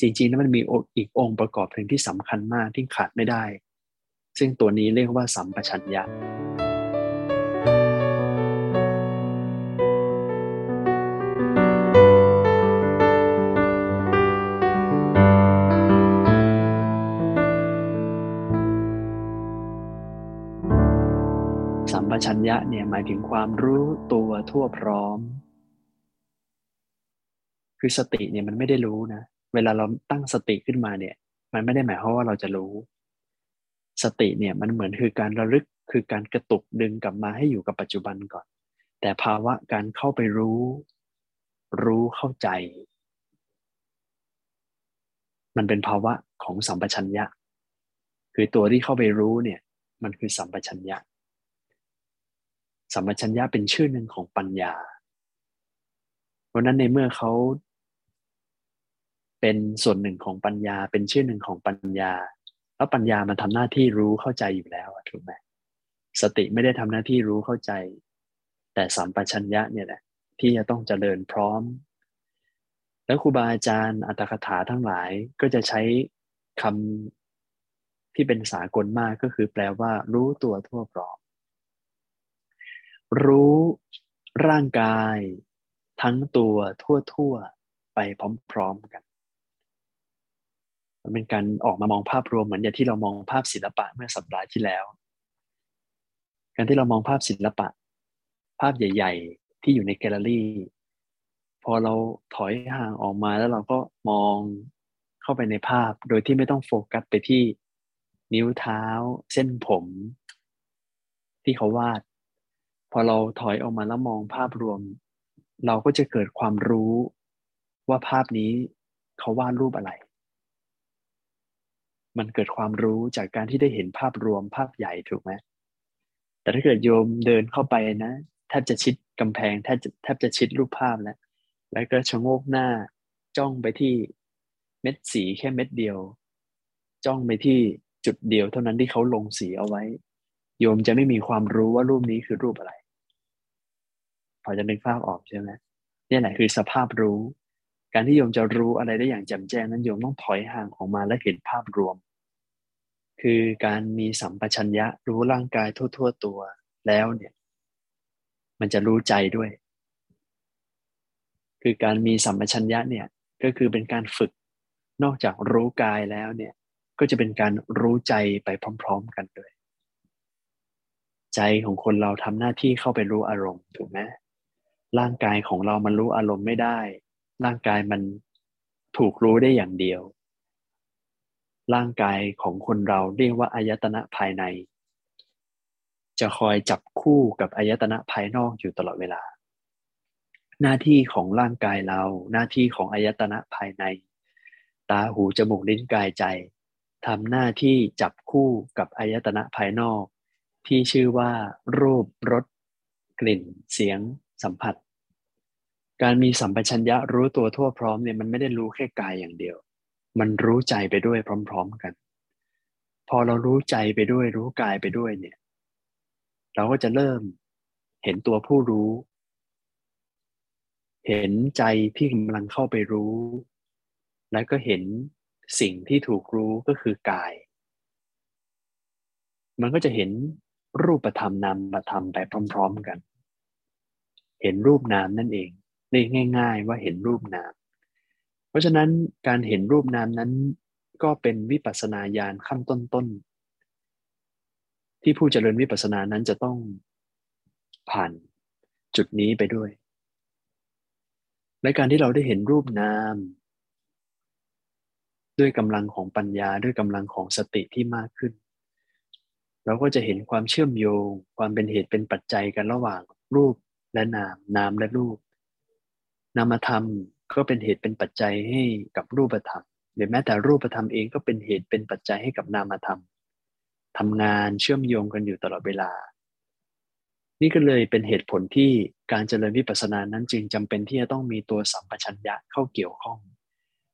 จริงๆแล้วมันมีอีกองค์ประกอบหนึ่งที่สำคัญมากที่ขาดไม่ได้ ซึ่งตัวนี้เรียกว่าสัมปชัญญะ มปชัญญะเนี่ยหมายถึงความรู้ตัวทั่วพร้อม คือสติเนี่ยมันไม่ได้รู้นะ เวลาเราตั้งสติขึ้นมาเนี่ย มันไม่ได้หมายความว่าเราจะรู้ สติเนี่ยมันเหมือนคือการระลึกคือการกระตุกดึงกลับมาให้อยู่กับปัจจุบันก่อน แต่ภาวะการเข้าไปรู้ รู้เข้าใจ มันเป็นภาวะของสัมปชัญญะ คือตัวที่เข้าไปรู้เนี่ย มันคือสัมปชัญญะ สัมปชัญญะเป็นชื่อหนึ่งของปัญญา เพราะนั้นในเมื่อเขาเป็นส่วนหนึ่งของปัญญา เป็นชื่อหนึ่งของปัญญา แล้วปัญญามันทำหน้าที่รู้เข้าใจอยู่แล้วถูกไหมสติไม่ได้ทำหน้าที่รู้เข้าใจ แต่สัมปชัญญะเนี่ยแหละที่จะต้องเจริญพร้อม แล้วครูบาอาจารย์อัตถกถาทั้งหลายก็จะใช้คำที่เป็นสากลมากก็คือแปลว่ารู้ตัวทั่วพร้อม รู้ ร่างกาย ทั้งตัวทั่วๆ ไปพร้อมๆกัน มันเป็นการออกมามองภาพรวมเหมือนอย่างที่เรามองภาพศิลปะเมื่อสัปดาห์ที่แล้ว การที่เรามองภาพศิลปะ ภาพใหญ่ ๆ ที่อยู่ในแกลเลอรี่ พอเราถอยห่างออกมาแล้วเราก็มองเข้าไปในภาพโดยที่ไม่ต้องโฟกัสไปที่นิ้วเท้า เส้นผม ที่เขาวาด พอเราถอยออกมาแล้วมองภาพรวม เราก็จะเกิดความรู้ว่าภาพนี้เขาวาดรูปอะไร มันเกิดความรู้จากการที่ได้เห็นภาพรวมภาพใหญ่ถูกไหมแต่ถ้าเกิดโยมเดินเข้าไปนะแทบจะชิดกำแพงแทบจะแทบจะชิดรูปภาพแล้วแล้วก็ชะโงกหน้าจ้องไปที่เม็ดสีแค่เม็ดเดียว จ้องไปที่จุดเดียวเท่านั้นที่เขาลงสีเอาไว้ โยมจะไม่มีความรู้ว่ารูปนี้คือรูปอะไร พอจะนึกภาพออกใช่ไหมนี่แหละคือสภาพรู้ การที่โยมจะรู้อะไรได้อย่างแจ่มแจ้งนั้นโยมต้องถอยห่างออกมาและเห็นภาพรวม คือการมีสัมปชัญญะรู้ร่างกายทั่ว ๆ ตัวแล้วเนี่ย มันจะรู้ใจด้วย คือการมีสัมปชัญญะเนี่ยก็คือเป็นการฝึกนอกจากรู้กายแล้วเนี่ยก็จะเป็นการรู้ใจไปพร้อม ๆ กันด้วย ใจของคนเราทำหน้าที่เข้าไปรู้อารมณ์ถูกไหม ร่างกายของเรามันรู้อารมณ์ไม่ได้ ร่างกายมันถูกรู้ได้อย่างเดียว ร่างกายของคนเราเรียกว่าอายตนะภายใน จะคอยจับคู่กับอายตนะภายนอกอยู่ตลอดเวลา หน้าที่ของร่างกายเรา หน้าที่ของอายตนะภายใน ตาหูจมูกลิ้นกายใจทำหน้าที่จับคู่กับอายตนะภายนอก ที่ชื่อว่า รูปรสกลิ่น เสียง สัมผัส การมีสัมปชัญญะรู้ตัวทั่วพร้อมเนี่ยมันไม่ได้รู้แค่กายอย่างเดียว มันรู้ใจไปด้วยพร้อม ๆกัน พอเรารู้ใจไปด้วยรู้กายไปด้วยเนี่ย เราก็จะเริ่มเห็นตัวผู้รู้ เห็นใจที่กำลังเข้าไปรู้ แล้วก็เห็นสิ่งที่ถูกรู้ก็คือกาย มันก็จะเห็นรูปธรรมนามธรรมไปพร้อม ๆกัน เห็นรูปนามนั่นเอง เรียกง่าย ๆ ว่าเห็นรูปนาม เพราะฉะนั้นการเห็นรูปนามนั้น ก็เป็นวิปัสสนาญาณขั้นต้นๆ ที่ผู้เจริญวิปัสสนานั้นจะต้องผ่านจุดนี้ไปด้วย และการที่เราได้เห็นรูปนาม ด้วยกำลังของปัญญาด้วยกำลังของสติที่มากขึ้น เราก็จะเห็นความเชื่อมโยง ความเป็นเหตุเป็นปัจจัยกันระหว่างรูปและนาม นามและรูป นามธรรมก็เป็นเหตุเป็นปัจจัยให้กับรูปธรรมหรือแม้แต่รูปธรรมเองก็เป็นเหตุเป็นปัจจัยให้กับนามธรรมทำงานเชื่อมโยงกันอยู่ตลอดเวลา นี่ก็เลยเป็นเหตุผลที่การเจริญวิปัสสนานั้นจึงจำเป็นที่จะต้องมีตัวสัมปชัญญะเข้าเกี่ยวข้อง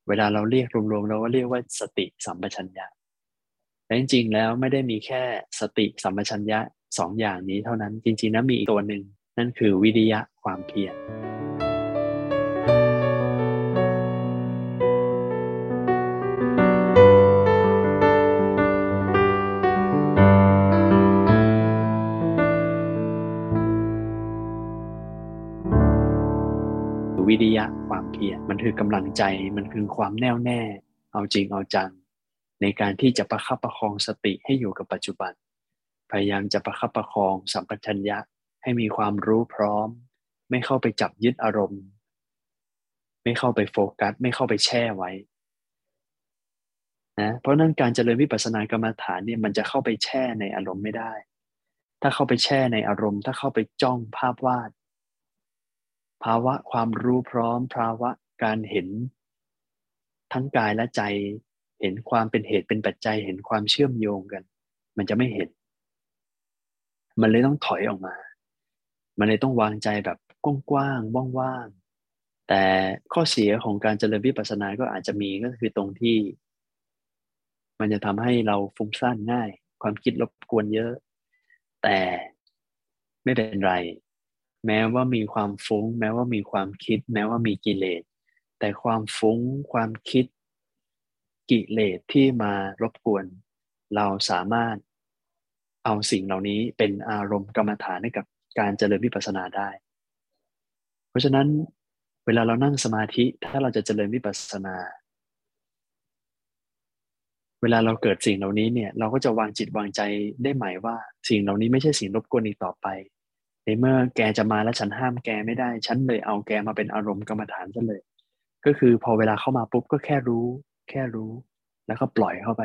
เวลาเราเรียกรวมๆเราก็เรียกว่าสติสัมปชัญญะแต่จริงๆแล้วไม่ได้มีแค่สติสัมปชัญญะสองอย่างนี้เท่านั้นจริงๆนะมีอีกตัวหนึ่งนั่นคือวิริยะความเพียร ความเพียรมันคือกำลังใจมันคือความแน่วแน่ เอาจริงเอาจัง ในการที่จะประคับประคองสติให้อยู่กับปัจจุบัน พยายามจะประคับประคองสัมปชัญญะให้มีความรู้พร้อม ไม่เข้าไปจับยึดอารมณ์ ไม่เข้าไปโฟกัส ไม่เข้าไปแช่ไว้นะเพราะนั้นการเจริญวิปัสสนากรรมฐานเนี่ยมันจะเข้าไปแช่ในอารมณ์ไม่ได้ ถ้าเข้าไปแช่ในอารมณ์ ถ้าเข้าไปจ้องภาพวาด ภาวะความรู้พร้อม ภาวะการเห็น ทั้งกายและใจ เห็นความเป็นเหตุเป็นปัจจัย เห็นความเชื่อมโยงกัน มันจะไม่เห็น มันเลยต้องถอยออกมา มันเลยต้องวางใจแบบกว้างๆว่างๆ แต่ข้อเสียของการเจริญวิปัสสนาก็อาจจะมีก็คือตรงที่ มันจะทำให้เราฟุ้งซ่านง่าย ความคิดรบกวนเยอะ แต่ไม่เป็นไร แม้ว่ามีความฟุง้ง แม้ว่ามีความคิด แม้ว่ามีกิเลส แต่ความฟุง้งความคิด กิเลสที่มารบกวน เราสามารถเอาสิ่งเหล่านี้เป็นอารมณ์กรรมฐานให้กับการเจริญวิปัสสนาได้ เพราะฉะนั้นเวลาเรานั่งสมาธิถ้าเราจะเจริญวิปัสสนา เวลาเราเกิดสิ่งเหล่านี้เนี่ยเราก็จะวางจิตวางใจได้หมายว่า สิ่งเหล่านี้ไม่ใช่สิ่งรบกวนอีกต่อไป เมื่อแกจะมาแล้วฉันห้ามแกไม่ได้ ฉันเลยเอาแกมาเป็นอารมณ์กรรมฐานซะเลย ก็คือพอเวลาเข้ามาปุ๊บก็แค่รู้ แค่รู้ แล้วก็ปล่อยเข้าไป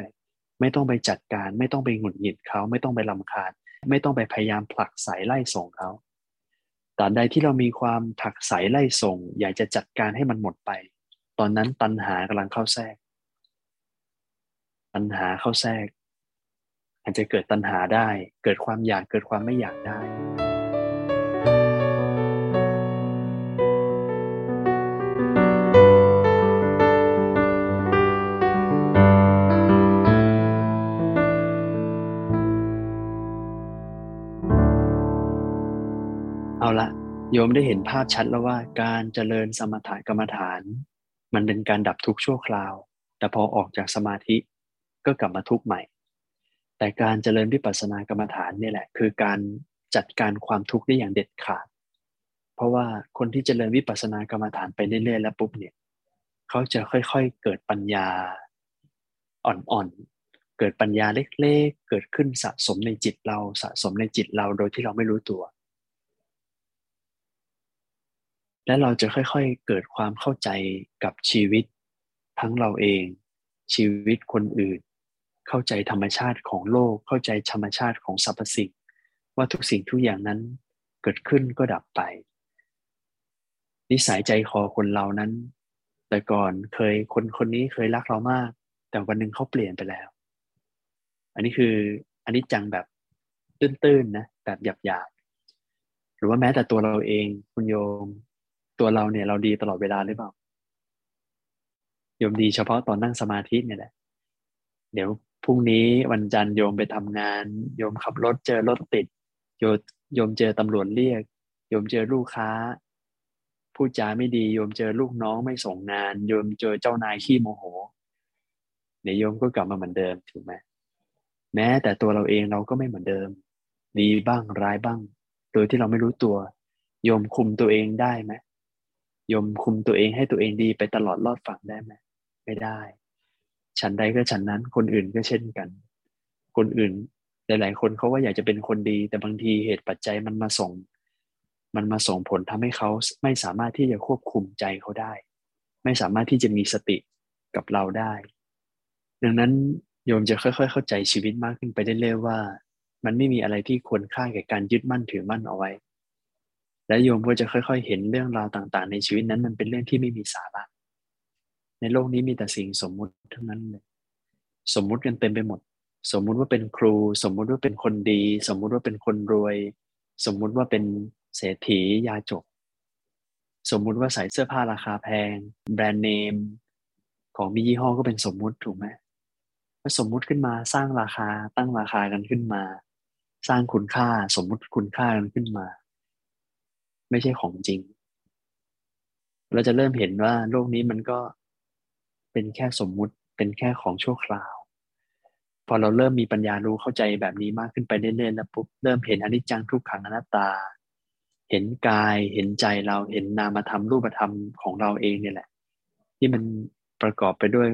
ไม่ต้องไปจัดการ ไม่ต้องไปหงุดหงิดเขาไม่ต้องไปลำคาญ ไม่ต้องไปพยายามผลักใสายไล่ส่งเขาตราบใดที่เรามีความผลักใสายไล่ส่ง อยากจะจัดการให้มันหมดไป ตอนนั้นตัณหากำลังเข้าแทรก ตัณหาเข้าแทรกอาจจะเกิดตัณหาได้ เกิดความอยากเกิดความไม่อยากได้ เอาละโยมได้เห็นภาพชัดแล้วว่าการเจริญสมถะกรรมฐาน มันเป็นการดับทุกข์ชั่วคราว แต่พอออกจากสมาธิก็กลับมาทุกข์ใหม่ แต่การเจริญวิปัสสนากรรมฐานนี่แหละ คือการจัดการความทุกข์ได้อย่างเด็ดขาด เพราะว่าคนที่เจริญวิปัสสนากรรมฐานไปเรื่อยๆแล้วปุ๊บเนี่ยเขาจะค่อยๆเกิดปัญญาอ่อนๆ เกิดปัญญาเล็กๆ เกิดขึ้นสะสมในจิตเราสะสมในจิตเราโดยที่เราไม่รู้ตัว และเราจะค่อยๆเกิดความเข้าใจกับชีวิต ทั้งเราเอง ชีวิตคนอื่น เข้าใจธรรมชาติของโลก เข้าใจธรรมชาติของสรรพสิ่ง ว่าทุกสิ่งทุกอย่างนั้นเกิดขึ้นก็ดับไป นิสัยใจคอคนเรานั้น แต่ก่อนเคยคนคนนี้เคยรักเรามาก แต่วันหนึ่งเขาเปลี่ยนไปแล้ว อันนี้คืออันนี้จังแบบตื้นๆนะแบบหยาบๆหรือว่าแม้แต่ตัวเราเองคุณโยม ตัวเราเนี่ยเราดีตลอดเวลาหรือเปล่าโยมดีเฉพาะตอนนั่งสมาธิเนี่ยแหละ เดี๋ยวพรุ่งนี้วันจันทร์โยมไปทำงาน โยมขับรถเจอรถติด โยโยมเจอตำรวจเรียก โยมเจอลูกค้าพูดจาไม่ดีโยมเจอลูกน้องไม่ส่งงาน โยมเจอเจ้านายขี้โมโห เดี๋ยวโยมก็กลับมาเหมือนเดิมถูกไหมแม้แต่ตัวเราเองเราก็ไม่เหมือนเดิม ดีบ้างร้ายบ้าง โดยที่เราไม่รู้ตัว โยมคุมตัวเองได้ไหม โยมคุมตัวเองให้ตัวเองดีไปตลอดรอดฝั่งได้ไหมไม่ได้ ฉันใดก็ฉันนั้น คนอื่นก็เช่นกัน คนอื่น หลาย ๆ คนเขาว่าอยากจะเป็นคนดี แต่บางทีเหตุปัจจัยมันมาส่ง มันมาส่งผลทำให้เขาไม่สามารถที่จะควบคุมใจเขาได้ ไม่สามารถที่จะมีสติกับเราได้ ดังนั้นโยมจะค่อย ๆ เข้าใจชีวิตมากขึ้นไปเรื่อยๆว่า มันไม่มีอะไรที่ควรค่าแก่การยึดมั่นถือมั่นเอาไว้ และโยมก็จะค่อยๆ เห็นเรื่องราวต่างๆ ในชีวิตนั้นมันเป็นเรื่องที่ไม่มีสาระ ในโลกนี้มีแต่สิ่งสมมุติทั้งนั้นเลย สมมุติกันเต็มไปหมด สมมุติว่าเป็นครู สมมุติว่าเป็นคนดี สมมุติว่าเป็นคนรวย สมมุติว่าเป็นเศรษฐียาจก สมมุติว่าใส่เสื้อผ้าราคาแพง แบรนด์เนม ของมียี่ห้อก็เป็นสมมุติถูกไหมสมมุติขึ้นมาสร้างราคาตั้งราคากันขึ้นมา สร้างคุณค่าสมมุติคุณค่ากันขึ้นมา ไม่ใช่ของจริง เราจะเริ่มเห็นว่าโลกนี้มันก็เป็นแค่สมมุติเป็นแค่ของชั่วคราว พอเราเริ่มมีปัญญารู้เข้าใจแบบนี้มากขึ้นไปเรื่อยๆแล้วปุ๊บเริ่มเห็นอนิจจังทุกขังอนัตตา เห็นกายเห็นใจเราเห็นนามธรรมรูปธรรมของเราเองเนี่ยแหละ ที่มันประกอบไปด้วย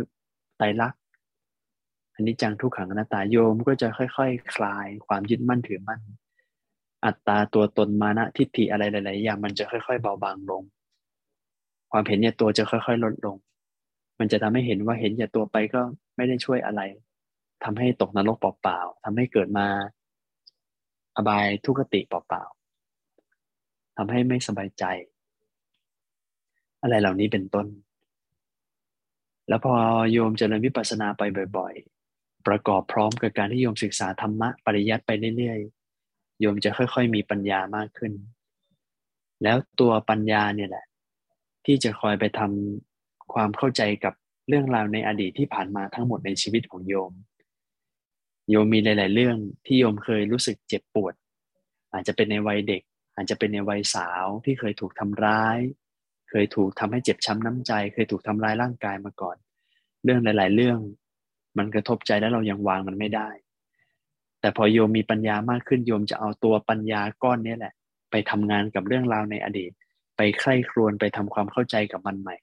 ไตรลักษณ์อนนี้จังทุกขังอนัตตาโยมก็จะค่อย ๆคคลายความยึดมั่นถือมั่น อัตตาตัวตนมานะทิฏฐิอะไรหลาย ๆ อย่างมันจะค่อย ๆ เบาบางลง ความเห็นเนี่ตัวจะค่อย ๆ ลดลง มันจะทำให้เห็นว่าเห็นอย่าตัวไปก็ไม่ได้ช่วยอะไรทำให้ตกนรกเปล่าๆทำให้เกิดมา อบายทุกขติเปล่าๆทำให้ไม่สบายใจ อะไรเหล่านี้เป็นต้น แล้วพอโยมจเจริญวิปัสสนาไปบ่อย ๆ ประกอบพร้อมกับการที่โยมศึกษาธรรมะปริยัติไปเรื่อย ๆ โยมจะค่อยๆมีปัญญามากขึ้น แล้วตัวปัญญาเนี่ยแหละ ที่จะคอยไปทำความเข้าใจกับเรื่องราวในอดีตที่ผ่านมาทั้งหมดในชีวิตของโยม โยมมีหลาย ๆ เรื่องที่โยมเคยรู้สึกเจ็บปวด อาจจะเป็นในวัยเด็ก อาจจะเป็นในวัยสาวที่เคยถูกทำร้าย เคยถูกทำให้เจ็บช้ำน้ำใจ เคยถูกทำร้ายร่างกายมาก่อน เรื่องหลาย ๆ เรื่องมันกระทบใจแล้วเรายังวางมันไม่ได้ แต่พอโยมมีปัญญามากขึ้นโยมจะเอาตัวปัญญาก้อนนี้แหละ ไปทำงานกับเรื่องราวในอดีต ไปใคร่ครวญไปทำความเข้าใจกับมันใหม่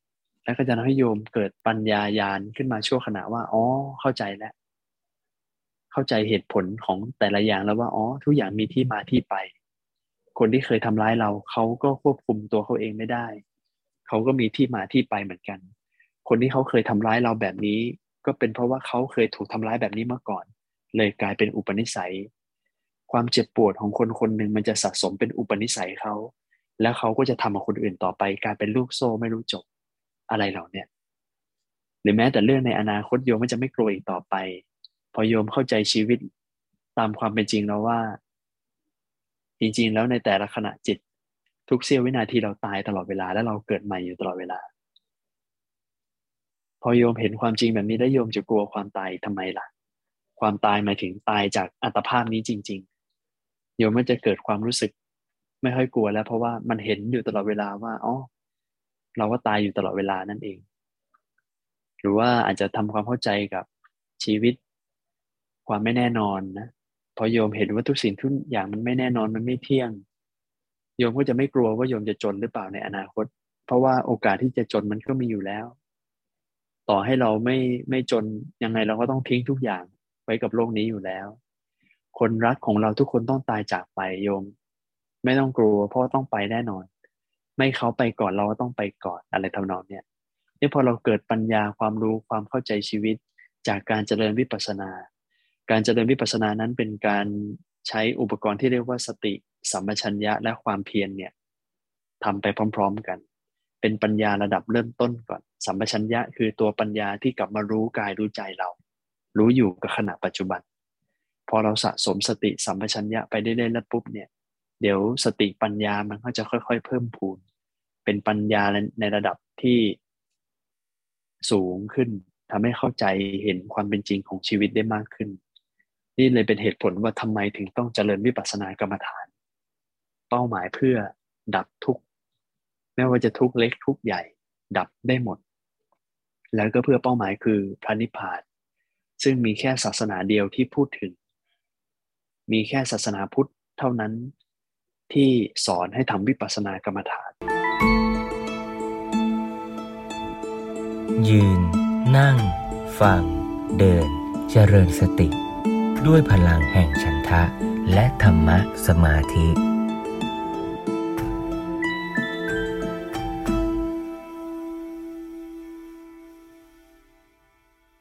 แล้วก็จะทำให้โยมเกิดปัญญายาณขึ้นมาชั่วขณะว่าอ๋อเข้าใจแล้ว เข้าใจเหตุผลของแต่ละอย่างแล้วว่าอ๋อทุกอย่างมีที่มาที่ไป คนที่เคยทำร้ายเราเขาก็ควบคุมตัวเขาเองไม่ได้เขาก็มีที่มาที่ไปเหมือนกัน คนที่เขาเคยทำร้ายเราแบบนี้ ก็เป็นเพราะว่าเขาเคยถูกทำร้ายแบบนี้มาก่อน เลยกลายเป็นอุปนิสัย ความเจ็บปวดของคนคนหนึ่งมันจะสะสมเป็นอุปนิสัยเขา แล้วเขาก็จะทำกับคนอื่นต่อไป กลายเป็นลูกโซ่ไม่รู้จบอะไรเหล่านี้หรือแม้แต่เรื่องในอนาคตโยมมันจะไม่กลัวอีกต่อไป พอโยมเข้าใจชีวิตตามความเป็นจริงแล้วว่า จริงๆ แล้วในแต่ละขณะจิต ทุกเสี้ยววินาทีเราตายตลอดเวลา แล้วเราเกิดใหม่อยู่ตลอดเวลา พอโยมเห็นความจริงแบบนี้แล้วโยมจะกลัวความตายทำไมล่ะ ความตายหมายถึงตายจากอัตภาพนี้จริง ๆ โยมไม่จะเกิดความรู้สึก ไม่ค่อยกลัวแล้ว เพราะว่ามันเห็นอยู่ตลอดเวลาว่าอ๋อเราก็ตายอยู่ตลอดเวลานั่นเอง หรือว่าอาจจะทำความเข้าใจกับชีวิต ความไม่แน่นอนนะพอโยมเห็นว่าทุกสิ่งทุกอย่างมันไม่แน่นอนมันไม่เที่ยง โยมก็จะไม่กลัวว่าโยมจะจนหรือเปล่าในอนาคต เพราะว่าโอกาสที่จะจนมันก็มีอยู่แล้ว ต่อให้เราไม่ไม่จนยังไงเราก็ต้องทิ้งทุกอย่าง ไว้กับโลกนี้อยู่แล้ว คนรักของเราทุกคนต้องตายจากไปโยม ไม่ต้องกลัวเพราะต้องไปแน่นอน ไม่เขาไปก่อนเราก็ต้องไปก่อนอะไรทำนองเนี้ยนี่พอเราเกิดปัญญาความรู้ความเข้าใจชีวิต จากการเจริญวิปัสสนา การเจริญวิปัสสนานั้นเป็นการใช้อุปกรณ์ที่เรียกว่าสติสัมปชัญญะและความเพียรเนี่ยทำไปพร้อม ๆกัน เป็นปัญญาระดับเริ่มต้นก่อน สัมปชัญญะคือตัวปัญญาที่กลับมารู้กายรู้ใจเรา รู้อยู่กับขณะปัจจุบัน พอเราสะสมสติสัมปชัญญะไปได้ๆแล้วปุ๊บเนี่ย เดี๋ยวสติปัญญามันก็จะค่อย ๆ เพิ่มพูน เป็นปัญญาในระดับที่สูงขึ้นทำให้เข้าใจเห็นความเป็นจริงของชีวิตได้มากขึ้น นี่เลยเป็นเหตุผลว่าทำไมถึงต้องเจริญวิปัสสนากรรมฐาน เป้าหมายเพื่อดับทุกข์ไม่ว่าจะทุกข์เล็กทุกข์ใหญ่ ดับได้หมด แล้วก็เพื่อเป้าหมายคือพระนิพพาน ซึ่งมีแค่ศาสนาเดียวที่พูดถึง มีแค่ศาสนาพุทธเท่านั้นที่สอนให้ทำวิปัสสนากรรมฐาน ยืน นั่ง ฟัง เดิน เจริญสติ ด้วยพลังแห่งฉันทะ และธรรมะสมาธิ